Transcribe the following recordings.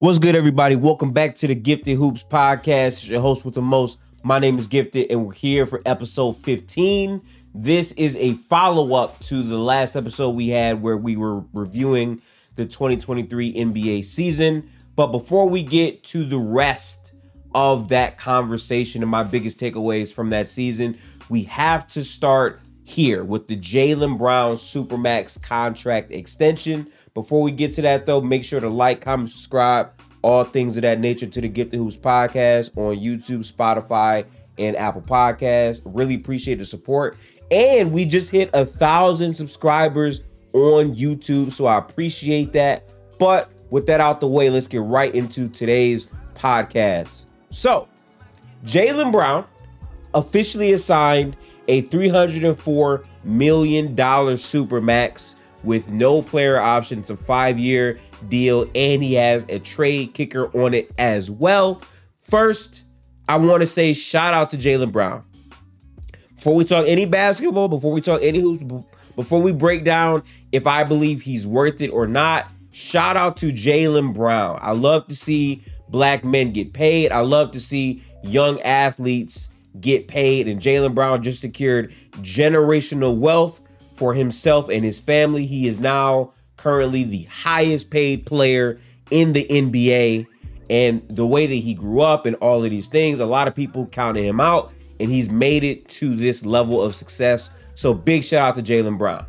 What's good, everybody? Welcome back to the Gifted Hoops podcast. It's your host with the most. My name is Gifted, and we're here for episode 15. This is a follow up to the last episode we had where we were reviewing the 2023 NBA season. But before we get to the rest of that conversation and my biggest takeaways from that season, we have to start here with the Jaylen Brown Supermax contract extension. Before we get to that, though, make sure to like, comment, subscribe, all things of that nature to the Gifted Hoops podcast on YouTube, Spotify, and Apple Podcasts. Really appreciate the support. And we just hit a thousand subscribers on YouTube, so I appreciate that. But with that out the way, let's get right into today's podcast. So, Jaylen Brown officially assigned a $304 million Supermax with no player option. It's a five year deal, and he has a trade kicker on it as well. First, I want to say shout out to Jaylen Brown. Before we talk any basketball, before we talk any hoops, before we break down if I believe he's worth it or not, shout out to Jaylen Brown. I love to see black men get paid. I love to see young athletes get paid. And Jaylen Brown just secured generational wealth for himself and his family. He is now currently the highest paid player in the NBA. And the way that he grew up and all of these things, a lot of people counted him out, and he's made it to this level of success. So big shout out to Jaylen Brown.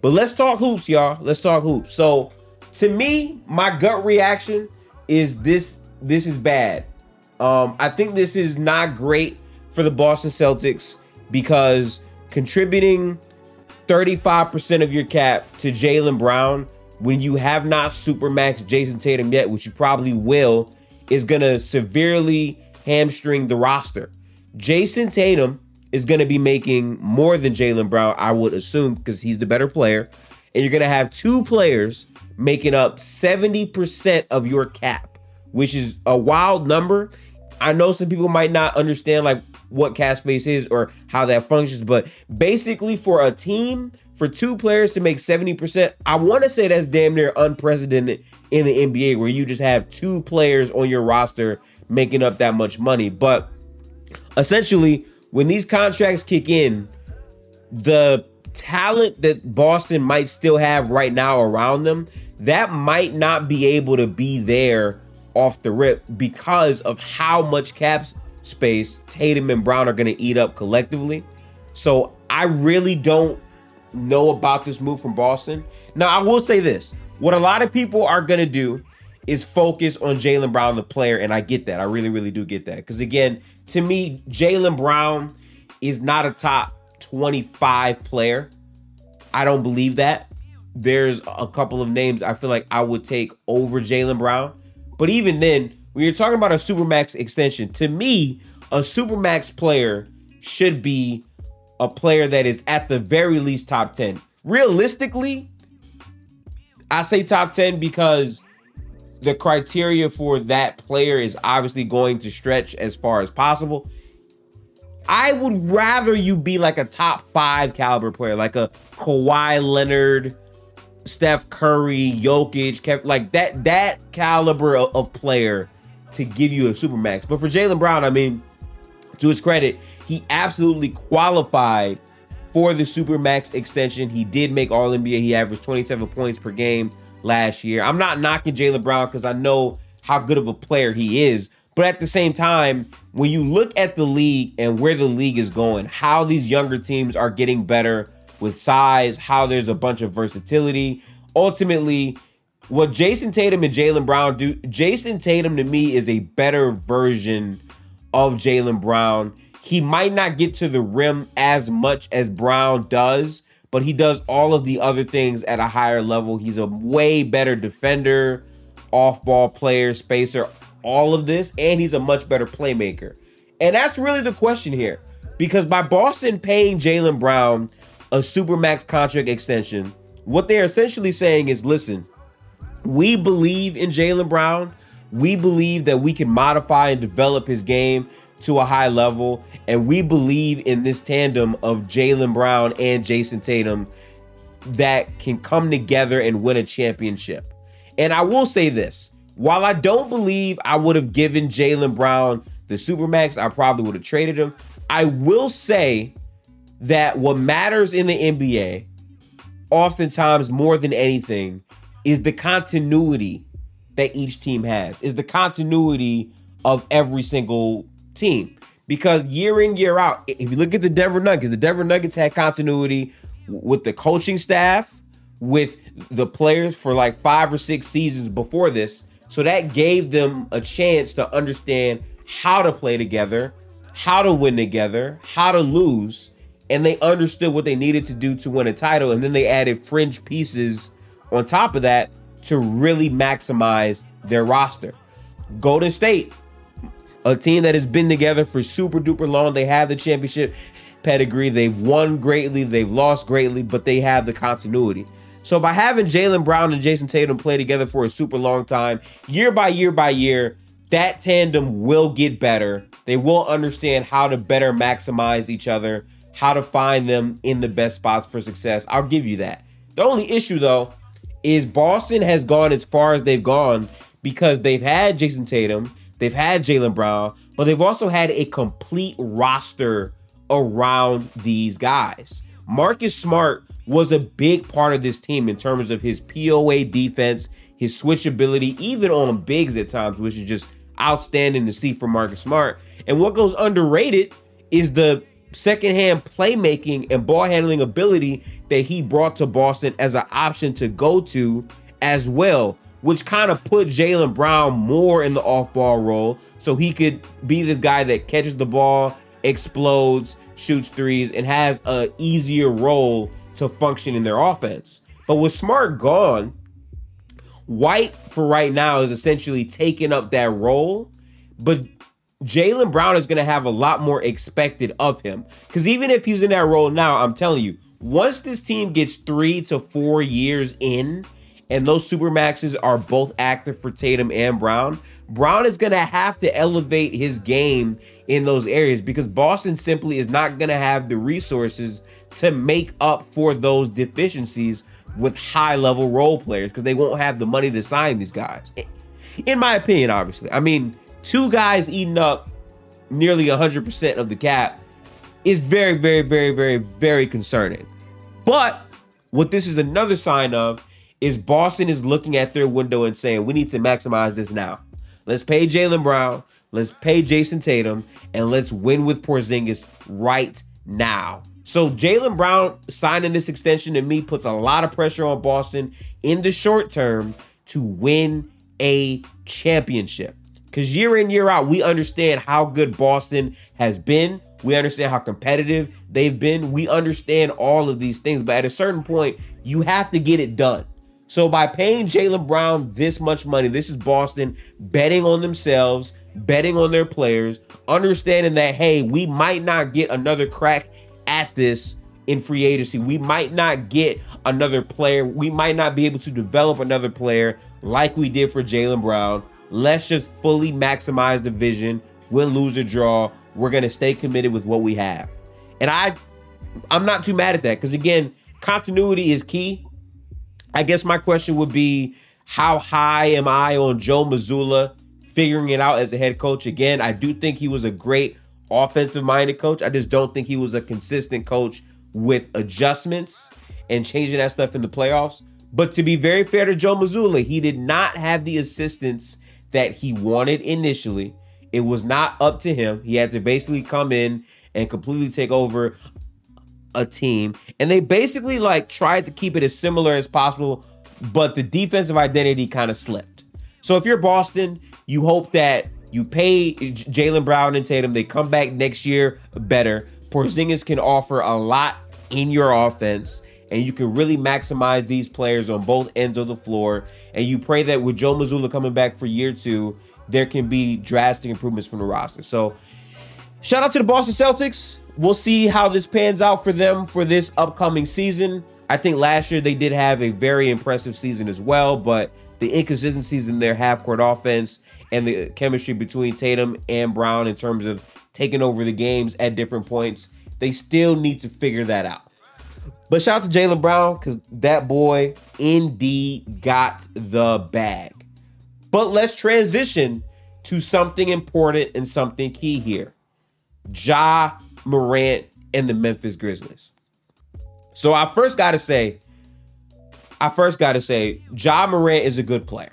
But let's talk hoops, y'all. Let's talk hoops. So to me, my gut reaction is this this is bad. Um, I think this is not great for the Boston Celtics because contributing 35% of your cap to Jaylen Brown when you have not supermaxed Jayson Tatum yet, which you probably will, is going to severely hamstring the roster. Jayson Tatum is going to be making more than Jaylen Brown, I would assume, because he's the better player. And you're going to have two players making up 70% of your cap, which is a wild number. I know some people might not understand like what cap space is or how that functions, but basically for a team, for two players to make 70%, I want to say that's damn near unprecedented in the NBA where you just have two players on your roster making up that much money. But essentially, when these contracts kick in, the talent that Boston might still have right now around them, that might not be able to be there off the rip because of how much cap space Tatum and Brown are going to eat up collectively. So I really don't know about this move from Boston. Now, I will say this what a lot of people are going to do is focus on Jaylen Brown, the player. And I get that. I really, really do get that. Because again, to me, Jaylen Brown is not a top 25 player. I don't believe that. There's a couple of names I feel like I would take over Jaylen Brown. But even then, when you're talking about a supermax extension, to me, a supermax player should be a player that is at the very least top 10. Realistically, I say top 10 because the criteria for that player is obviously going to stretch as far as possible. I would rather you be like a top five caliber player, like a Kawhi Leonard, Steph Curry, Jokic, Kev, like that that caliber of, of player to give you a super max. But for Jaylen Brown, I mean, to his credit, he absolutely qualified for the super max extension. He did make All NBA. He averaged 27 points per game last year. I'm not knocking Jaylen Brown because I know how good of a player he is. But at the same time, when you look at the league and where the league is going, how these younger teams are getting better with size, how there's a bunch of versatility. Ultimately, what Jayson Tatum and Jaylen Brown do, Jayson Tatum to me is a better version of Jaylen Brown. He might not get to the rim as much as Brown does, but he does all of the other things at a higher level. He's a way better defender, off ball player, spacer, all of this, and he's a much better playmaker. And that's really the question here. Because by Boston paying Jaylen Brown a supermax contract extension, what they're essentially saying is listen, we believe in Jaylen Brown. We believe that we can modify and develop his game to a high level. And we believe in this tandem of Jaylen Brown and Jayson Tatum that can come together and win a championship. And I will say this while I don't believe I would have given Jaylen Brown the Supermax, I probably would have traded him. I will say that what matters in the NBA, oftentimes more than anything, is the continuity that each team has, is the continuity of every single team. Because year in, year out, if you look at the Denver Nuggets, the Denver Nuggets had continuity with the coaching staff, with the players for like five or six seasons before this. So that gave them a chance to understand how to play together, how to win together, how to lose. And they understood what they needed to do to win a title. And then they added fringe pieces on top of that to really maximize their roster. Golden State, a team that has been together for super duper long. They have the championship pedigree. They've won greatly, they've lost greatly, but they have the continuity. So by having Jaylen Brown and Jayson Tatum play together for a super long time, year by year by year, that tandem will get better. They will understand how to better maximize each other, how to find them in the best spots for success. I'll give you that. The only issue though is Boston has gone as far as they've gone because they've had Jayson Tatum, they've had Jaylen Brown, but they've also had a complete roster around these guys. Marcus Smart was a big part of this team in terms of his POA defense, his switch ability, even on bigs at times, which is just outstanding to see from Marcus Smart. And what goes underrated is the secondhand playmaking and ball handling ability that he brought to Boston as an option to go to as well, which kind of put Jaylen Brown more in the off ball role so he could be this guy that catches the ball, explodes, shoots threes, and has a easier role to function in their offense. But with Smart gone, White for right now is essentially taking up that role, but Jaylen Brown is going to have a lot more expected of him. Because even if he's in that role now, I'm telling you, once this team gets three to four years in, and those super maxes are both active for Tatum and Brown, Brown is going to have to elevate his game in those areas because Boston simply is not going to have the resources to make up for those deficiencies with high level role players because they won't have the money to sign these guys. In my opinion, obviously. I mean, two guys eating up nearly 100% of the cap is very, very, very, very, very concerning. But what this is another sign of is Boston is looking at their window and saying, we need to maximize this now. Let's pay Jaylen Brown, let's pay Jayson Tatum, and let's win with Porzingis right now. So Jaylen Brown signing this extension to me puts a lot of pressure on Boston in the short term to win a championship. Because year in, year out, we understand how good Boston has been. We understand how competitive they've been. We understand all of these things. But at a certain point, you have to get it done. So by paying Jaylen Brown this much money, this is Boston betting on themselves, betting on their players, understanding that, hey, we might not get another crack at this in free agency. We might not get another player. We might not be able to develop another player like we did for Jaylen Brown. Let's just fully maximize the vision, win, lose, or draw. We're gonna stay committed with what we have. And I I'm not too mad at that because again, continuity is key. I guess my question would be how high am I on Joe Mazzulla figuring it out as a head coach? Again, I do think he was a great offensive minded coach. I just don't think he was a consistent coach with adjustments and changing that stuff in the playoffs. But to be very fair to Joe Mazzulla, he did not have the assistance that he wanted initially. It was not up to him. He had to basically come in and completely take over a team. And they basically like tried to keep it as similar as possible, but the defensive identity kind of slipped. So if you're Boston, you hope that you pay Jaylen Brown and Tatum. They come back next year better. Porzingis can offer a lot in your offense, and you can really maximize these players on both ends of the floor. And you pray that with Joe Mazzulla coming back for year two, there can be drastic improvements from the roster. So, shout out to the Boston Celtics. We'll see how this pans out for them for this upcoming season. I think last year they did have a very impressive season as well, but the inconsistencies in their half court offense and the chemistry between Tatum and Brown in terms of taking over the games at different points. They still need to figure that out. But shout out to Jaylen Brown because that boy indeed got the bag. But let's transition to something important and something key here. Ja Morant and the Memphis Grizzlies. So I first got to say, I first got to say, Ja Morant is a good player.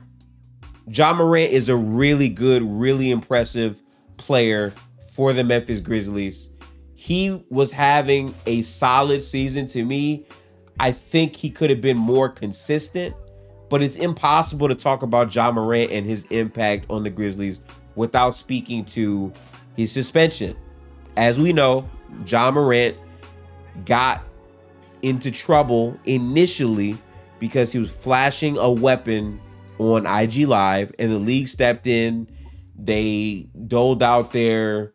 Ja Morant is a really good, really impressive player for the Memphis Grizzlies. He was having a solid season to me. I think he could have been more consistent, but it's impossible to talk about Ja Morant and his impact on the Grizzlies without speaking to his suspension. As we know, Ja Morant got into trouble initially because he was flashing a weapon on IG Live, and the league stepped in. They doled out their,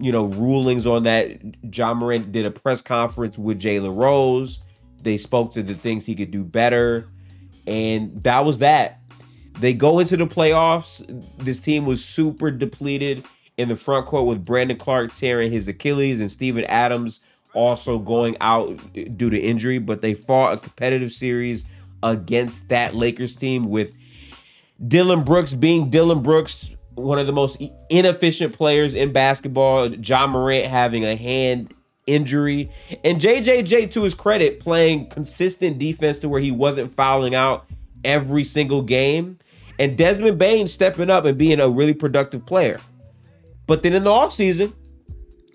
you know, rulings on that. Ja Morant did a press conference with Jalen Rose. They spoke to the things he could do better, and that was that. They go into the playoffs. This team was super depleted in the front court with Brandon Clarke tearing his Achilles and Steven Adams also going out due to injury, but they fought a competitive series against that Lakers team with Dillon Brooks being Dillon Brooks, one of the most inefficient players in basketball, Ja Morant having a hand injury, and JJJ to his credit playing consistent defense to where he wasn't fouling out every single game, and Desmond Bane stepping up and being a really productive player. But then in the offseason,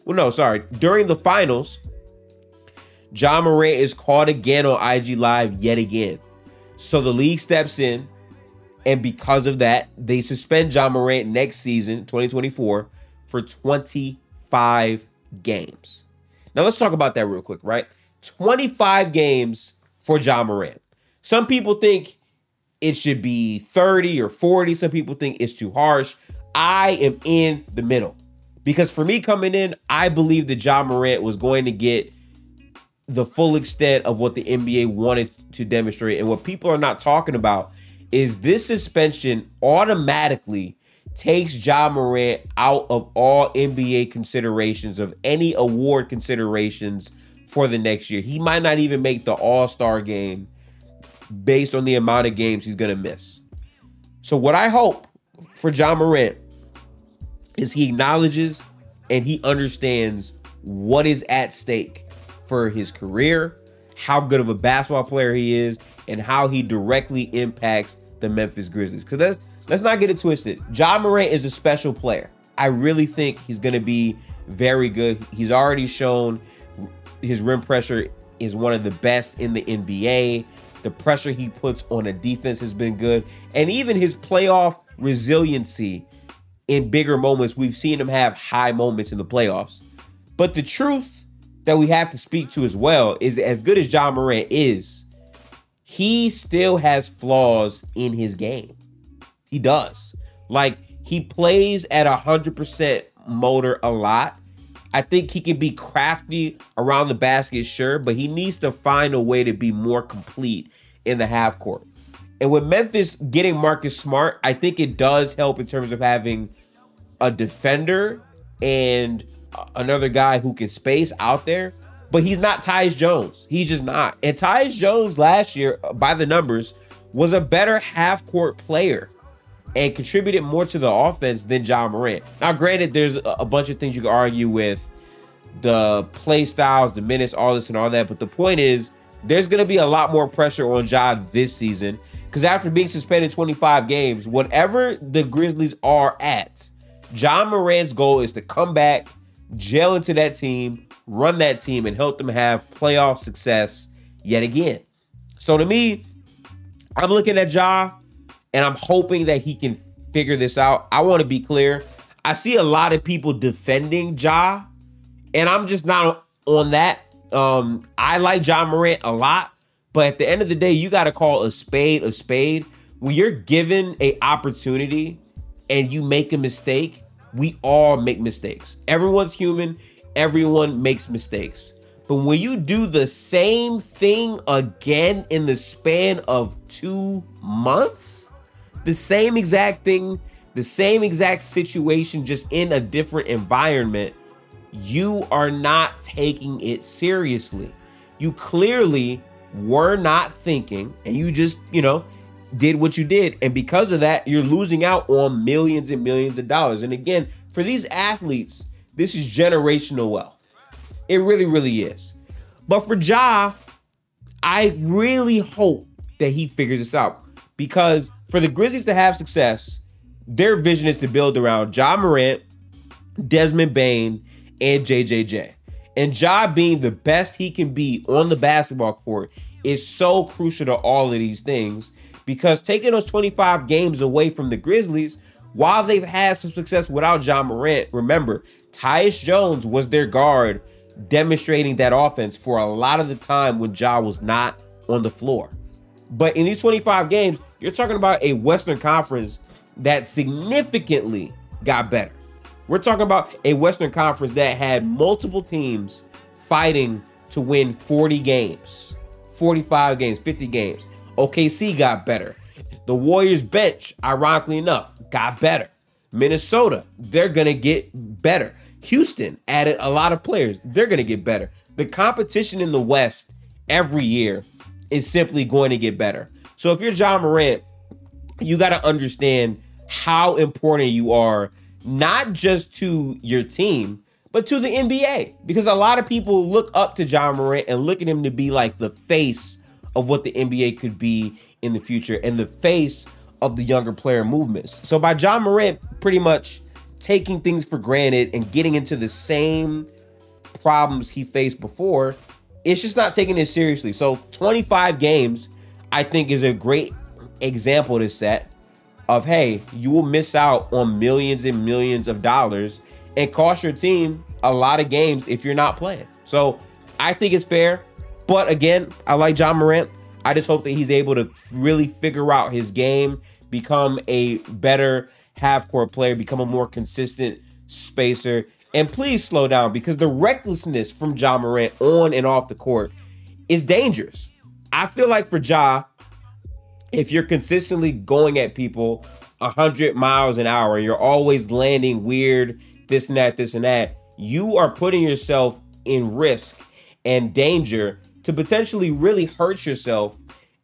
well, no, sorry, during the finals, Ja Morant is caught again on IG Live yet again. So the league steps in, and because of that, they suspend Ja Morant next season, 2024, for 25 games. Now let's talk about that real quick, right? 25 games for Ja Morant. Some people think it should be 30 or 40. Some people think it's too harsh. I am in the middle. Because for me coming in, I believe that Ja Morant was going to get the full extent of what the NBA wanted to demonstrate. And what people are not talking about is this suspension automatically takes Ja Morant out of all NBA considerations of any award considerations for the next year. He might not even make the All Star game based on the amount of games he's going to miss. So, what I hope for Ja Morant is he acknowledges and he understands what is at stake for his career, how good of a basketball player he is, and how he directly impacts the Memphis Grizzlies. Because let's let's not get it twisted. Ja Morant is a special player. I really think he's going to be very good. He's already shown his rim pressure is one of the best in the NBA. The pressure he puts on a defense has been good, and even his playoff resiliency in bigger moments. We've seen him have high moments in the playoffs. But the truth that we have to speak to as well is as good as Ja Morant is, he still has flaws in his game. He does. Like he plays at a hundred percent motor a lot. I think he can be crafty around the basket, sure, but he needs to find a way to be more complete in the half court. And with Memphis getting Marcus Smart, I think it does help in terms of having a defender and another guy who can space out there, but he's not Tyus Jones. He's just not. And Tyus Jones last year, uh, by the numbers, was a better half court player and contributed more to the offense than Ja Morant. Now, granted, there's a bunch of things you can argue with the play styles, the minutes, all this and all that, but the point is there's going to be a lot more pressure on Ja this season because after being suspended 25 games, whatever the Grizzlies are at, Ja Morant's goal is to come back gel into that team, run that team, and help them have playoff success yet again. So to me, I'm looking at Ja and I'm hoping that he can figure this out. I want to be clear. I see a lot of people defending Ja, and I'm just not on that. Um, I like Ja Morant a lot, but at the end of the day, you got to call a spade a spade. When you're given a opportunity and you make a mistake, we all make mistakes. Everyone's human, everyone makes mistakes. But when you do the same thing again in the span of two months, the same exact thing, the same exact situation, just in a different environment, you are not taking it seriously. You clearly were not thinking, and you just, you know, did what you did. And because of that, you're losing out on millions and millions of dollars. And again, for these athletes, this is generational wealth. It really, really is. But for Ja, I really hope that he figures this out because for the Grizzlies to have success, their vision is to build around Ja Morant, Desmond Bane, and JJJ. And Ja being the best he can be on the basketball court is so crucial to all of these things because taking those 25 games away from the Grizzlies, while they've had some success without Ja Morant, remember, Tyus Jones was their guard, demonstrating that offense for a lot of the time when Ja was not on the floor. But in these 25 games, you're talking about a Western Conference that significantly got better. We're talking about a Western Conference that had multiple teams fighting to win 40 games, 45 games, 50 games. OKC got better. The Warriors bench, ironically enough, got better. Minnesota, they're going to get better. Houston added a lot of players. They're going to get better. The competition in the West every year is simply going to get better. So if you're Ja Morant, you got to understand how important you are not just to your team, but to the NBA. Because a lot of people look up to Ja Morant and look at him to be like the face of what the NBA could be in the future and the face of the younger player movements. So by Ja Morant pretty much taking things for granted and getting into the same problems he faced before, it's just not taking it seriously. So 25 games, I think, is a great example to set of hey, you will miss out on millions and millions of dollars and cost your team a lot of games if you're not playing. So I think it's fair. But again, I like Ja Morant. I just hope that he's able to really figure out his game, become a better half court player, become a more consistent spacer. And please slow down because the recklessness from Ja Morant on and off the court is dangerous. I feel like for Ja, if you're consistently going at people 100 miles an hour, and you're always landing weird, this and that, this and that, you are putting yourself in risk and danger to potentially really hurt yourself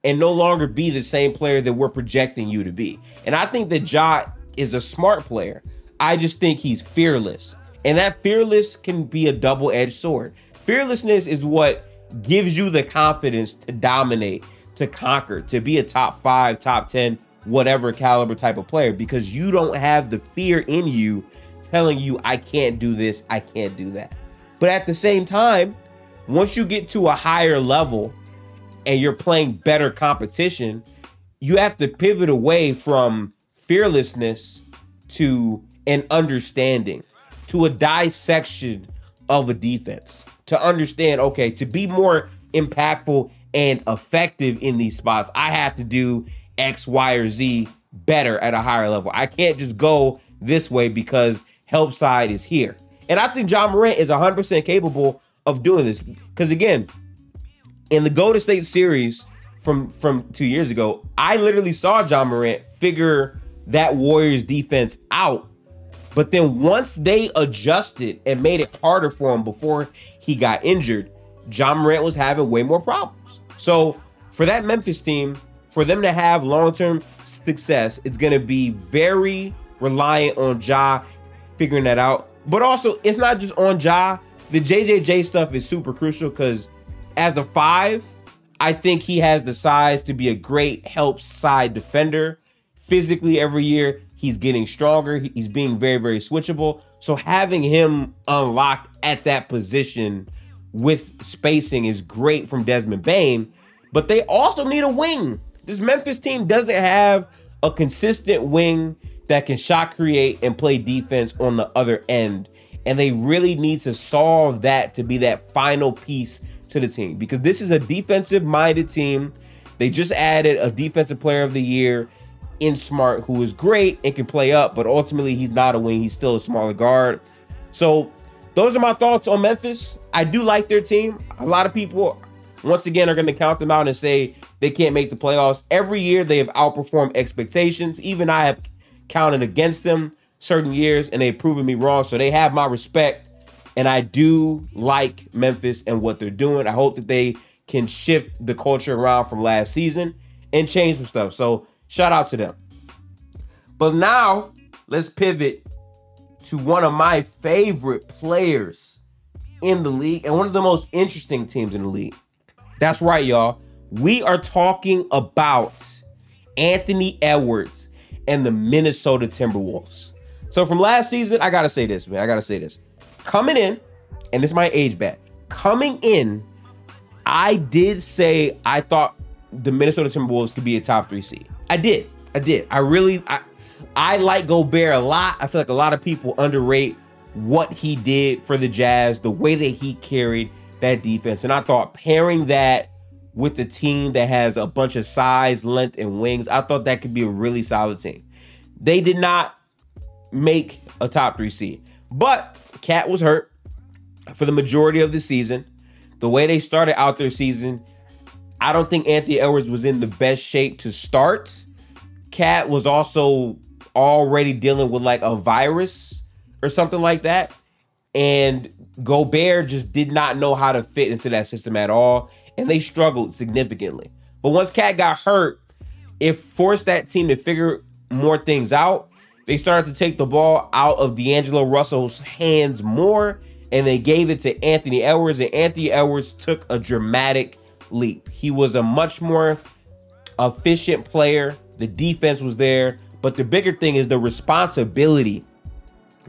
and no longer be the same player that we're projecting you to be. And I think that Ja is a smart player. I just think he's fearless. And that fearless can be a double edged sword. Fearlessness is what gives you the confidence to dominate to conquer, to be a top five, top 10, whatever caliber type of player because you don't have the fear in you telling you, I can't do this, I can't do that. But at the same time, once you get to a higher level and you're playing better competition, you have to pivot away from fearlessness to an understanding, to a dissection of a defense, to understand, okay, to be more impactful and effective in these spots, I have to do X, Y, or Z better at a higher level. I can't just go this way because help side is here. And I think Ja Morant is 100% capable of doing this. Because again, in the Golden State series from from two years ago, I literally saw Ja Morant figure that Warriors defense out. But then once they adjusted and made it harder for him before he got injured, Ja Morant was having way more problems. So for that Memphis team, for them to have long-term success, it's going to be very reliant on Ja figuring that out. But also, it's not just on Ja. The JJJ stuff is super crucial because as a five, I think he has the size to be a great help side defender. Physically, every year he's getting stronger. He's being very, very switchable. So having him unlocked at that position with spacing is great from Desmond Bane, but they also need a wing. This Memphis team doesn't have a consistent wing that can shot create and play defense on the other end. And they really need to solve that to be that final piece to the team because this is a defensive minded team. They just added a defensive player of the year in Smart, who is great and can play up, but ultimately he's not a wing. He's still a smaller guard. So those are my thoughts on Memphis. I do like their team. A lot of people, once again, are going to count them out and say they can't make the playoffs. Every year they have outperformed expectations. Even I have counted against them certain years and they've proven me wrong. So they have my respect. And I do like Memphis and what they're doing. I hope that they can shift the culture around from last season and change some stuff. So Shout out to them. But now let's pivot to one of my favorite players in the league and one of the most interesting teams in the league. That's right, y'all. We are talking about Anthony Edwards and the Minnesota Timberwolves. So from last season, I gotta say this, man. I gotta say this. Coming in, and this is my age bet. Coming in, I did say I thought the Minnesota Timberwolves could be a top three seed. I did. I did. I really I I like Gobert a lot. I feel like a lot of people underrate what he did for the Jazz, the way that he carried that defense. And I thought pairing that with a team that has a bunch of size, length, and wings, I thought that could be a really solid team. They did not make a top three seed, but Cat was hurt for the majority of the season. The way they started out their season, I don't think Anthony Edwards was in the best shape to start. Cat was also already dealing with like a virus or something like that. And Gobert just did not know how to fit into that system at all. And they struggled significantly. But once Cat got hurt, it forced that team to figure more things out. They started to take the ball out of D'Angelo Russell's hands more, and they gave it to Anthony Edwards. And Anthony Edwards took a dramatic leap. He was a much more efficient player. The defense was there. But the bigger thing is the responsibility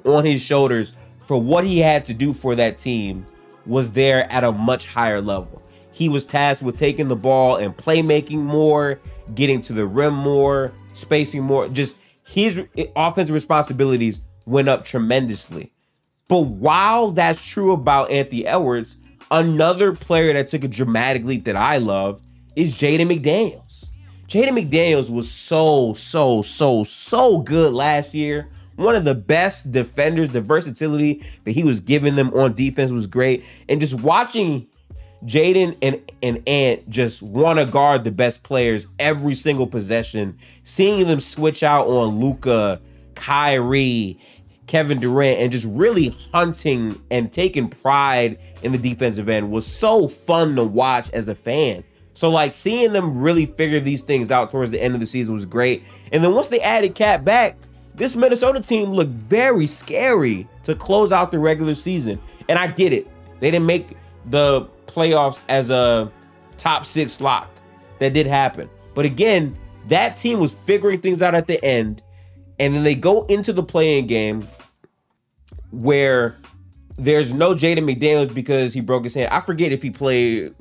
on his shoulders for what he had to do for that team was there at a much higher level. He was tasked with taking the ball and playmaking more, getting to the rim more, spacing more. Just his offensive responsibilities went up tremendously. But while that's true about Anthony Edwards, another player that took a dramatic leap that I love is Jaden McDaniels. Jaden McDaniels was so, so, so, so good last year. One of the best defenders. The versatility that he was giving them on defense was great. And just watching Jaden and, and Ant just want to guard the best players every single possession, seeing them switch out on Luka, Kyrie, Kevin Durant, and just really hunting and taking pride in the defensive end was so fun to watch as a fan. So like seeing them really figure these things out towards the end of the season was great. And then once they added KAT back, this Minnesota team looked very scary to close out the regular season. And I get it. They didn't make the playoffs as a top 6 lock. That did happen. But again, that team was figuring things out at the end and then they go into the play-in game where there's no Jaden McDaniels because he broke his hand. I forget if he played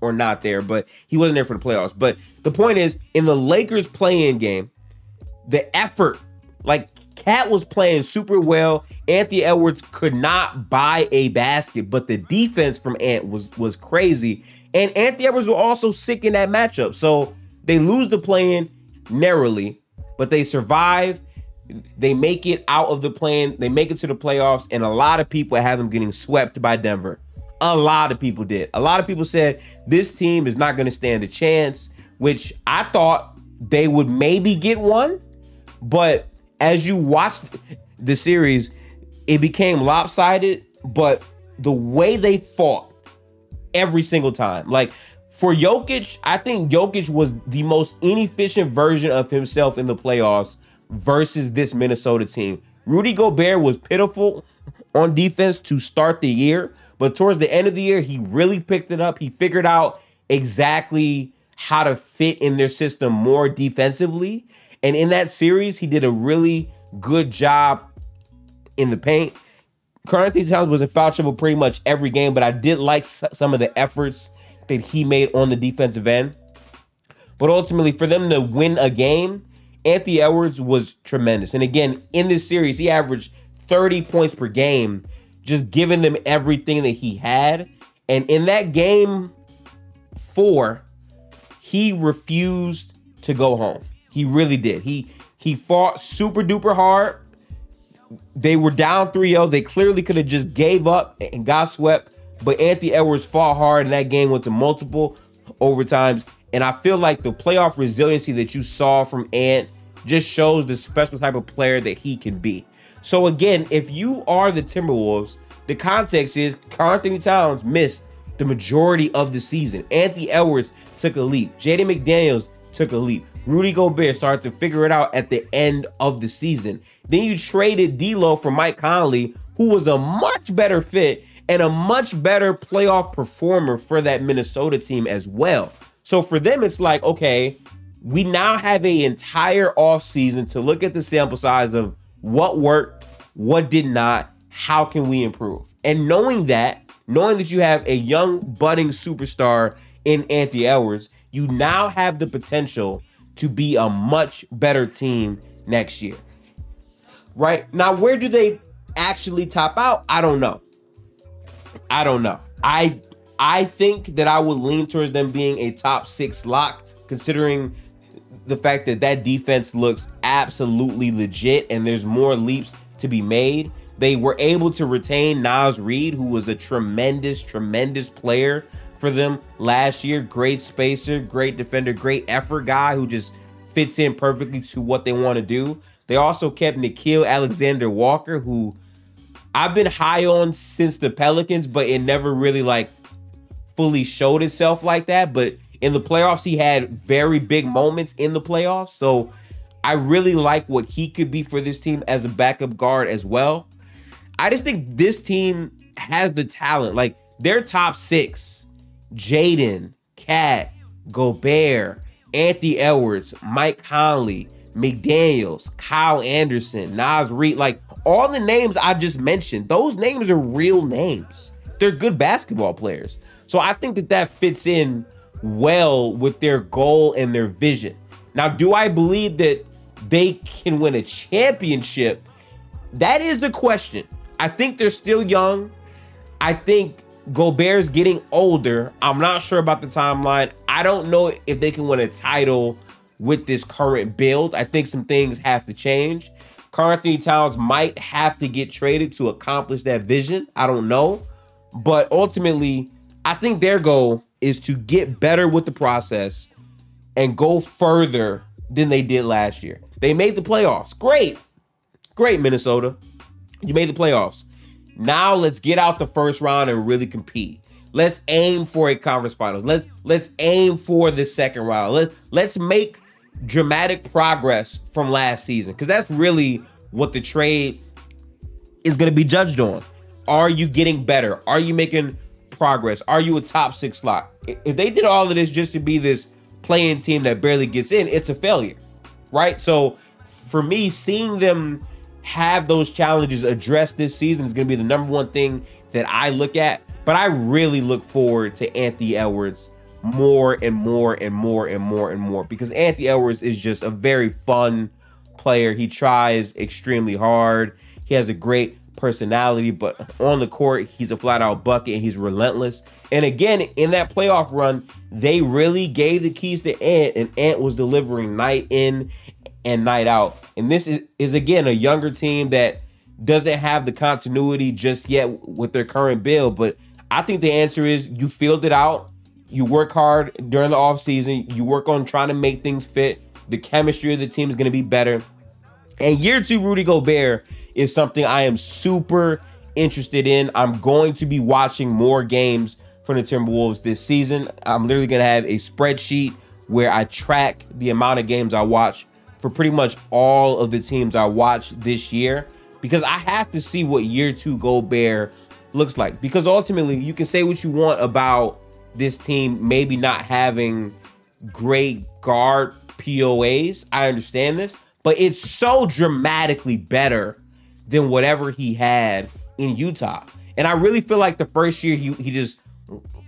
or not there, but he wasn't there for the playoffs. But the point is, in the Lakers play-in game, the effort, like KAT was playing super well. Anthony Edwards could not buy a basket, but the defense from Ant was was crazy. And Anthony Edwards was also sick in that matchup. So they lose the play-in narrowly, but they survive. They make it out of the play-in. They make it to the playoffs, and a lot of people have them getting swept by Denver. A lot of people did. A lot of people said this team is not going to stand a chance, which I thought they would maybe get one. But as you watched the series, it became lopsided. But the way they fought every single time, like for Jokic, I think Jokic was the most inefficient version of himself in the playoffs versus this Minnesota team. Rudy Gobert was pitiful on defense to start the year, but towards the end of the year, he really picked it up. He figured out exactly how to fit in their system more defensively. And in that series, he did a really good job in the paint. Karl-Anthony Towns was in foul trouble pretty much every game, but I did like some of the efforts that he made on the defensive end. But ultimately, for them to win a game, Anthony Edwards was tremendous. And again, in this series, he averaged 30 points per game just giving them everything that he had. And in that game four, he refused to go home. He really did. He he fought super duper hard. They were down 3-0. They clearly could have just gave up and got swept. But Anthony Edwards fought hard, and that game went to multiple overtimes. And I feel like the playoff resiliency that you saw from Ant just shows the special type of player that he can be. So again, if you are the Timberwolves, the context is Karl-Anthony Towns missed the majority of the season. Anthony Edwards took a leap. Jaden McDaniels took a leap. Rudy Gobert started to figure it out at the end of the season. Then you traded D'Lo for Mike Conley, who was a much better fit and a much better playoff performer for that Minnesota team as well. So for them, it's like, okay, we now have an entire offseason to look at the sample size of what worked, what did not, how can we improve? And knowing that, knowing that you have a young budding superstar in Anthony Edwards, you now have the potential to be a much better team next year. Right? Now, where do they actually top out? I don't know. I don't know. I I think that I would lean towards them being a top 6 lock considering the fact that that defense looks absolutely legit and there's more leaps to be made. They were able to retain Naz Reid, who was a tremendous, tremendous player for them last year. Great spacer, great defender, great effort guy who just fits in perfectly to what they want to do. They also kept Nickeil Alexander Walker, who I've been high on since the Pelicans, but it never really like fully showed itself like that. But in the playoffs, he had very big moments in the playoffs. So I really like what he could be for this team as a backup guard as well. I just think this team has the talent. Like their top six, Jaden, Cat, Gobert, Anthony Edwards, Mike Conley, McDaniels, Kyle Anderson, Naz Reid, like all the names I just mentioned, those names are real names. They're good basketball players. So I think that that fits in well with their goal and their vision. Now, do I believe that they can win a championship? That is the question. I think they're still young. I think Gobert's getting older. I'm not sure about the timeline. I don't know if they can win a title with this current build. I think some things have to change. Karl-Anthony Towns might have to get traded to accomplish that vision. I don't know. But ultimately, I think their goal is to get better with the process and go further than they did last year. They made the playoffs. Great. Great, Minnesota. You made the playoffs. Now let's get out the first round and really compete. Let's aim for a conference finals. Let's let's aim for the second round. Let's let's make dramatic progress from last season because that's really what the trade is going to be judged on. Are you getting better? Are you making progress? Are you a top six slot? If they did all of this just to be this play-in team that barely gets in, it's a failure, right? So for me, seeing them have those challenges addressed this season is going to be the number one thing that I look at. But I really look forward to Anthony Edwards more and more and more and more and more because Anthony Edwards is just a very fun player. He tries extremely hard. He has a great personality, but on the court, he's a flat out bucket and he's relentless. And again, in that playoff run, they really gave the keys to Ant, and Ant was delivering night in and night out. And this is, is again a younger team that doesn't have the continuity just yet with their current build. But I think the answer is you filled it out. You work hard during the offseason. You work on trying to make things fit. The chemistry of the team is going to be better. And year two, Rudy Gobert is something I am super interested in. I'm going to be watching more games for the Timberwolves this season. I'm literally going to have a spreadsheet where I track the amount of games I watch for pretty much all of the teams I watched this year because I have to see what year two Gobert looks like. Because ultimately, you can say what you want about this team maybe not having great guard POAs. I understand this, but it's so dramatically better than whatever he had in Utah. And I really feel like the first year he, he just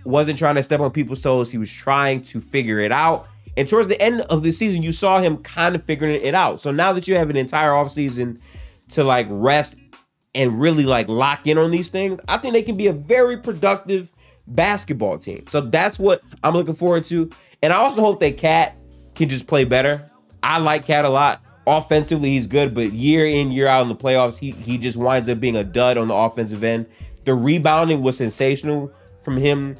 wasn't trying to step on people's toes. He was trying to figure it out. And towards the end of the season, you saw him kind of figuring it out. So now that you have an entire offseason to like rest and really like lock in on these things, I think they can be a very productive basketball team. So that's what I'm looking forward to. And I also hope that Cat can just play better. I like Cat a lot. Offensively, he's good, but year in, year out in the playoffs, he, he just winds up being a dud on the offensive end. The rebounding was sensational from him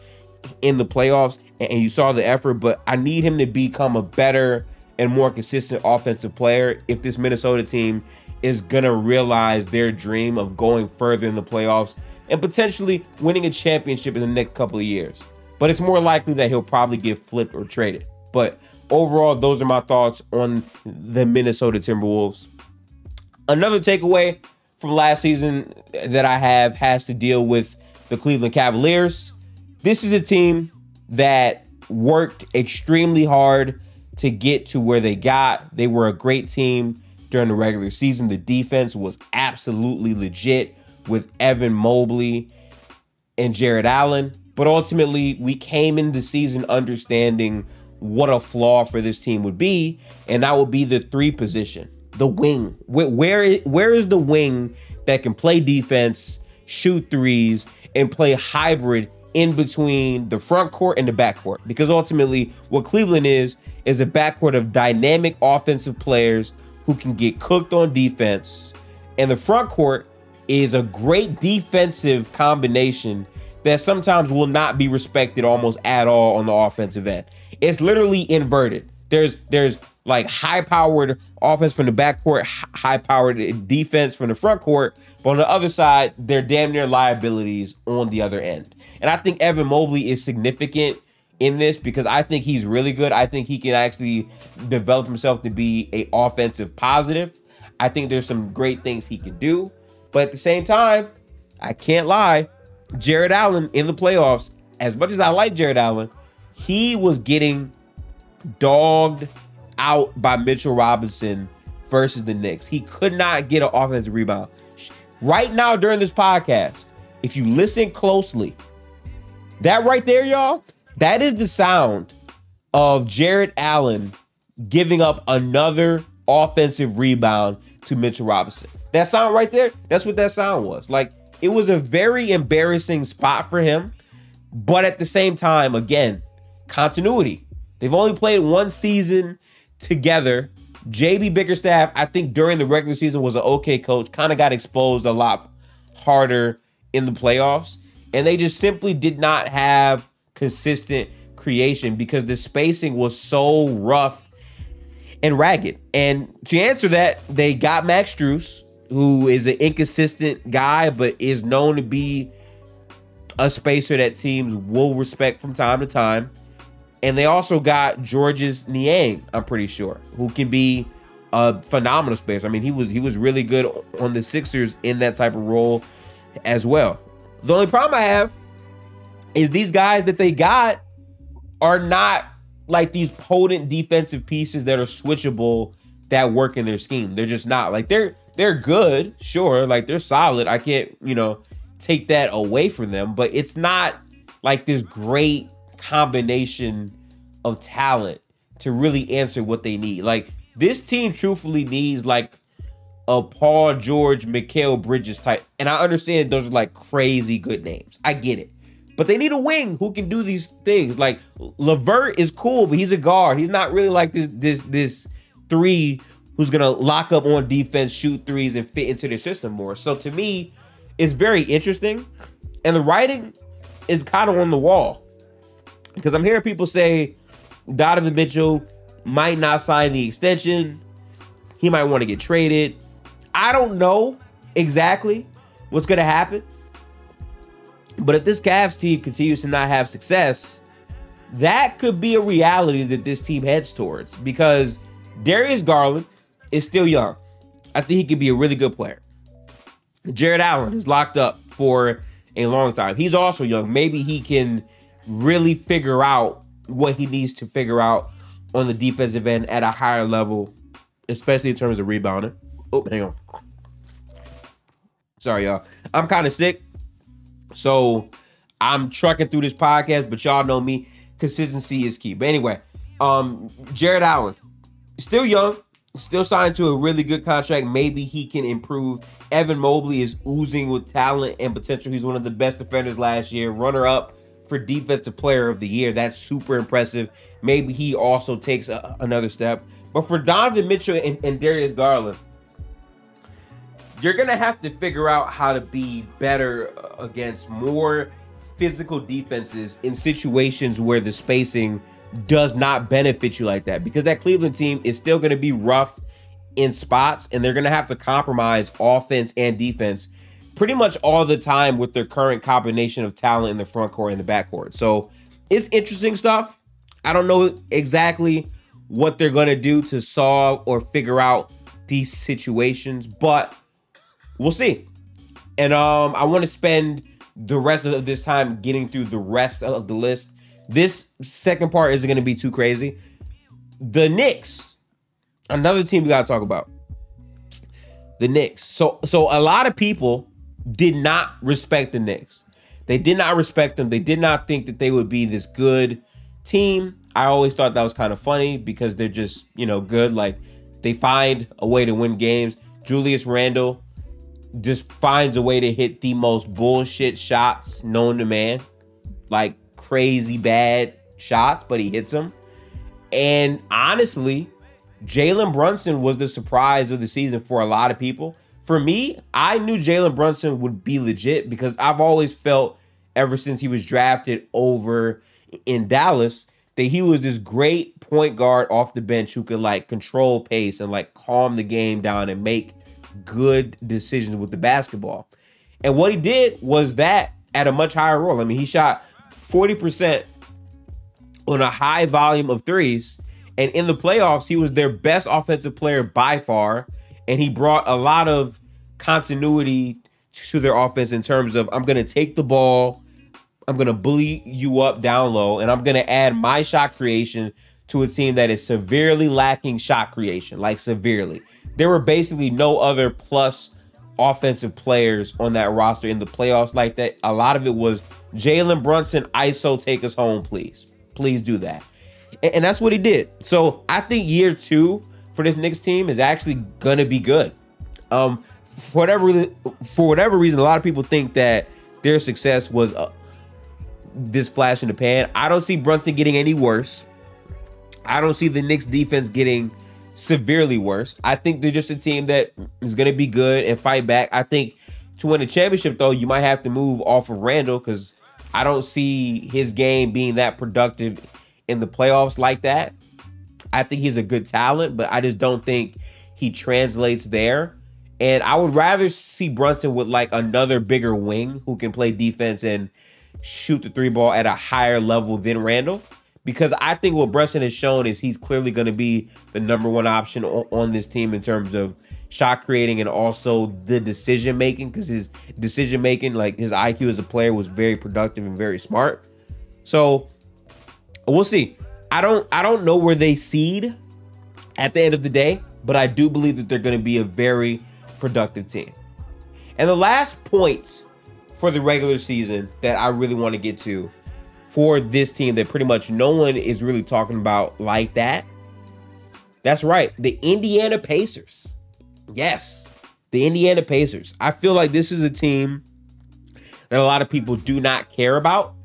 in the playoffs and you saw the effort, but I need him to become a better and more consistent offensive player if this Minnesota team is to realize their dream of going further in the playoffs and potentially winning a championship in the next couple of years. But it's more likely that he'll probably get flipped or traded. But overall, those are my thoughts on the Minnesota Timberwolves. Another takeaway from last season that I have has to deal with the Cleveland Cavaliers. This is a team that worked extremely hard to get to where they got. They were a great team during the regular season. The defense was absolutely legit with Evan Mobley and Jarrett Allen. But ultimately, we came into the season understanding what a flaw for this team would be, and that would be the three position, the wing. Where where, where is the wing that can play defense, shoot threes, and play hybrid in between the front court and the back court? Because ultimately, what Cleveland is is a backcourt of dynamic offensive players who can get cooked on defense, and the front court is a great defensive combination that sometimes will not be respected almost at all on the offensive end. It's literally inverted. There's there's like high powered offense from the backcourt, high powered defense from the front court, but on the other side, they're damn near liabilities on the other end. And I think Evan Mobley is significant in this because I think he's really good. I think he can actually develop himself to be a offensive positive. I think there's some great things he can do. But at the same time, I can't lie. Jarrett Allen in the playoffs, as much as I like Jarrett Allen, he was getting dogged out by Mitchell Robinson versus the Knicks. He could not get an offensive rebound. Right now, during this podcast, if you listen closely, that right there, y'all, that is the sound of Jarrett Allen giving up another offensive rebound to Mitchell Robinson. That sound right there, that's what that sound was. Like it was a very embarrassing spot for him, but at the same time, again, continuity. They've only played one season together. JB Bickerstaff, I think during the regular season was an okay coach, kind of got exposed a lot harder in the playoffs. And they just simply did not have consistent creation because the spacing was so rough and ragged. And to answer that, they got Max Strus, who is an inconsistent guy, but is known to be a spacer that teams will respect from time to time. And they also got Georges Niang, I'm pretty sure, who can be a phenomenal spacer. I mean, he was he was really good on the Sixers in that type of role as well. The only problem I have is these guys that they got are not like these potent defensive pieces that are switchable that work in their scheme. They're just not. Like they're they're good, sure, like they're solid. I can't, you know, take that away from them, but it's not like this great combination of talent to really answer what they need. Like this team truthfully needs like a Paul George, Mikal Bridges type. And I understand those are like crazy good names. I get it. But they need a wing who can do these things. Like LeVert is cool, but he's a guard. He's not really like this this this three who's gonna lock up on defense, shoot threes, and fit into their system more. So to me, it's very interesting. And the writing is kind of on the wall. Because I'm hearing people say Donovan Mitchell might not sign the extension. He might want to get traded. I don't know exactly what's going to happen. But if this Cavs team continues to not have success, that could be a reality that this team heads towards because Darius Garland is still young. I think he could be a really good player. Jarrett Allen is locked up for a long time. He's also young. Maybe he can really figure out what he needs to figure out on the defensive end at a higher level, especially in terms of rebounding. Oh, hang on. Sorry, y'all. I'm kind of sick. So I'm trucking through this podcast, but y'all know me. Consistency is key. But anyway, um, Jarrett Allen, still young, still signed to a really good contract. Maybe he can improve. Evan Mobley is oozing with talent and potential. He's one of the best defenders last year, runner up for defensive player of the year. That's super impressive. Maybe he also takes a, another step. But for Donovan Mitchell and, and Darius Garland, you're gonna have to figure out how to be better uh, against more physical defenses in situations where the spacing does not benefit you like that because that Cleveland team is still going to be rough in spots and they're going to have to compromise offense and defense pretty much all the time with their current combination of talent in the front court and the back court. So it's interesting stuff. I don't know exactly what they're gonna do to solve or figure out these situations, but we'll see. And um, I want to spend the rest of this time getting through the rest of the list. This second part isn't going to be too crazy. The Knicks, another team we got to talk about. The Knicks. So, so a lot of people did not respect the Knicks. They did not respect them. They did not think that they would be this good team. I always thought that was kind of funny because they're just, you know, good. Like they find a way to win games. Julius Randle just finds a way to hit the most bullshit shots known to man. Like crazy bad shots, but he hits them. And honestly, Jalen Brunson was the surprise of the season for a lot of people. For me, I knew Jalen Brunson would be legit because I've always felt ever since he was drafted over in Dallas that he was this great point guard off the bench who could like control pace and like calm the game down and make good decisions with the basketball. And what he did was that at a much higher role. I mean, he shot 40% on a high volume of threes. And in the playoffs, he was their best offensive player by far. And he brought a lot of continuity to their offense in terms of I'm going to take the ball, I'm going to bully you up down low, and I'm going to add my shot creation to a team that is severely lacking shot creation, like severely. There were basically no other plus offensive players on that roster in the playoffs like that. A lot of it was Jalen Brunson, ISO, take us home, please. Please do that. And, that's what he did. So I think year two for this Knicks team is actually gonna be good. Um, for whatever for whatever reason, a lot of people think that their success was uh, this flash in the pan. I don't see Brunson getting any worse. I don't see the Knicks defense getting severely worse. I think they're just a team that is going to be good and fight back. I think to win a championship, though, you might have to move off of Randle because I don't see his game being that productive in the playoffs like that. I think he's a good talent, but I just don't think he translates there. And I would rather see Brunson with like another bigger wing who can play defense and shoot the three ball at a higher level than Randle. because I think what Brunson has shown is he's clearly going to be the number one option on, on, this team in terms of shot creating and also the decision making because his decision making, like his IQ as a player, was very productive and very smart. So we'll see. I don't I don't know where they seed at the end of the day, but I do believe that they're going to be a very productive team. And the last point for the regular season that I really want to get to for this team that pretty much no one is really talking about like that. That's right, the Indiana Pacers. Yes, the Indiana Pacers. I feel like this is a team that a lot of people do not care about,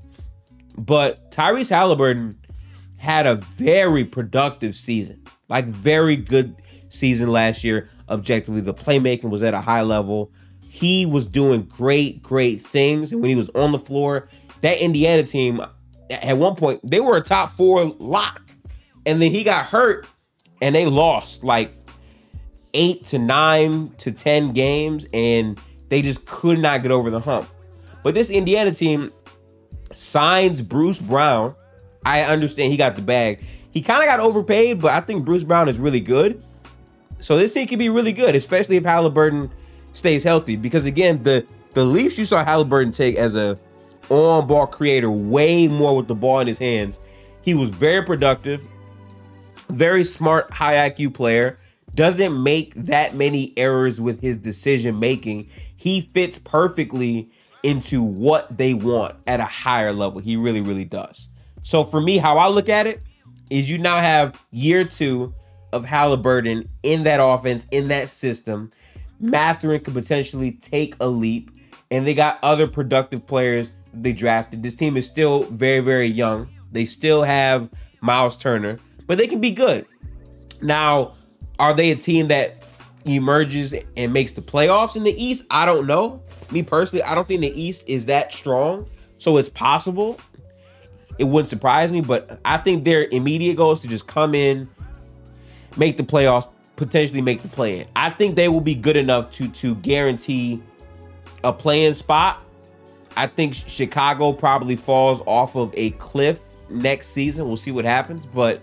but Tyrese Halliburton had a very productive season, like very good season last year. Objectively, the playmaking was at a high level. He was doing great, great things. And when he was on the floor, that Indiana team at one point they were a top four lock, and then he got hurt, and they lost like eight to nine to ten games, and they just could not get over the hump. But this Indiana team signs Bruce Brown. I understand he got the bag. He kind of got overpaid, but I think Bruce Brown is really good. So this team could be really good, especially if Halliburton stays healthy. Because again, the the leaps you saw Halliburton take as a on ball creator way more with the ball in his hands. He was very productive, very smart, high IQ player. Doesn't make that many errors with his decision making. He fits perfectly into what they want at a higher level. He really, really does. So for me, how I look at it is you now have year two of Halliburton in that offense, in that system. Mathurin could potentially take a leap, and they got other productive players they drafted. This team is still very, very young. They still have Miles Turner, but they can be good. Now, are they a team that emerges and makes the playoffs in the East? I don't know. Me personally, I don't think the East is that strong. So it's possible. It wouldn't surprise me, but I think their immediate goal is to just come in, make the playoffs, potentially make the play in. I think they will be good enough to to guarantee a play-in spot I think Chicago probably falls off of a cliff next season. We'll see what happens, but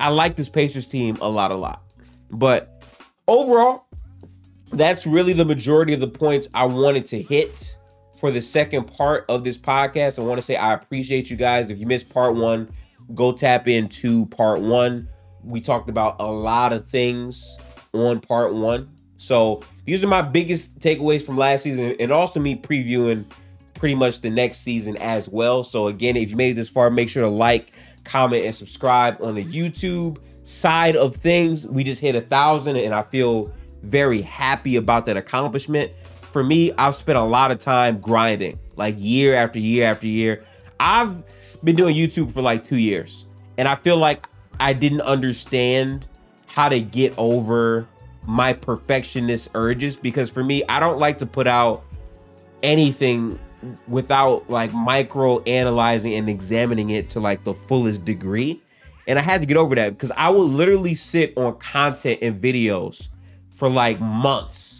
I like this Pacers team a lot, a lot. But overall, that's really the majority of the points I wanted to hit for the second part of this podcast. I want to say I appreciate you guys. If you missed part one, go tap into part one. We talked about a lot of things on part one. So these are my biggest takeaways from last season and also me previewing pretty much the next season as well. So again, if you made it this far, make sure to like, comment, and subscribe on the YouTube side of things. We just hit a thousand and I feel very happy about that accomplishment. For me, I've spent a lot of time grinding, like year after year after year. I've been doing YouTube for like two years, and I feel like I didn't understand how to get over my perfectionist urges because for me, I don't like to put out anything without like micro analyzing and examining it to like the fullest degree. And I had to get over that because I would literally sit on content and videos for like months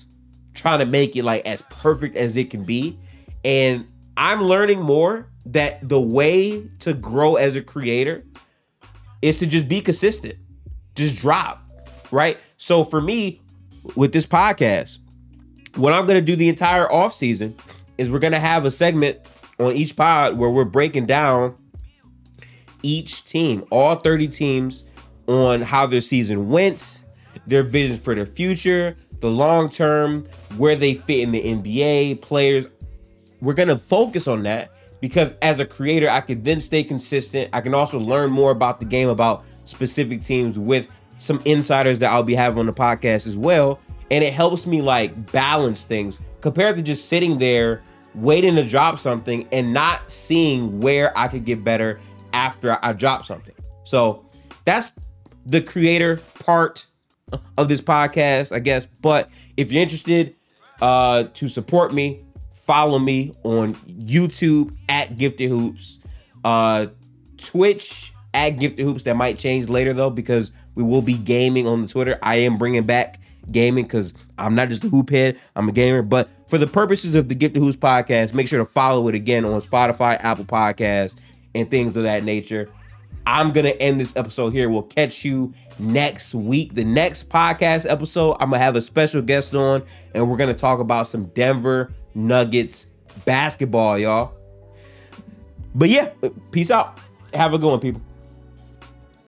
trying to make it like as perfect as it can be. And I'm learning more that the way to grow as a creator is to just be consistent. Just drop, right? So for me, with this podcast, what I'm gonna do the entire off season is we're gonna have a segment on each pod where we're breaking down each team, all 30 teams, on how their season went, their vision for their future, the long term, where they fit in the NBA, players. We're going to focus on that because as a creator, I can then stay consistent. I can also learn more about the game, about specific teams with some insiders that I'll be having on the podcast as well. And it helps me like balance things compared to just sitting there waiting to drop something and not seeing where I could get better after I drop something. So that's the creator part of this podcast, I guess. But if you're interested uh, to support me, follow me on YouTube at Gifted Hoops, uh, Twitch at Gifted Hoops. That might change later though because we will be gaming on the Twitter. I am bringing back gaming because I'm not just a hoop head, I'm a gamer. But for the purposes of the Gifted Hoops podcast, make sure to follow it again on Spotify, Apple Podcasts, and things of that nature. I'm gonna end this episode here. We'll catch you next week. The next podcast episode, I'm gonna have a special guest on, and we're gonna talk about some Denver Nuggets basketball, y'all. But yeah, peace out. Have a good one, people.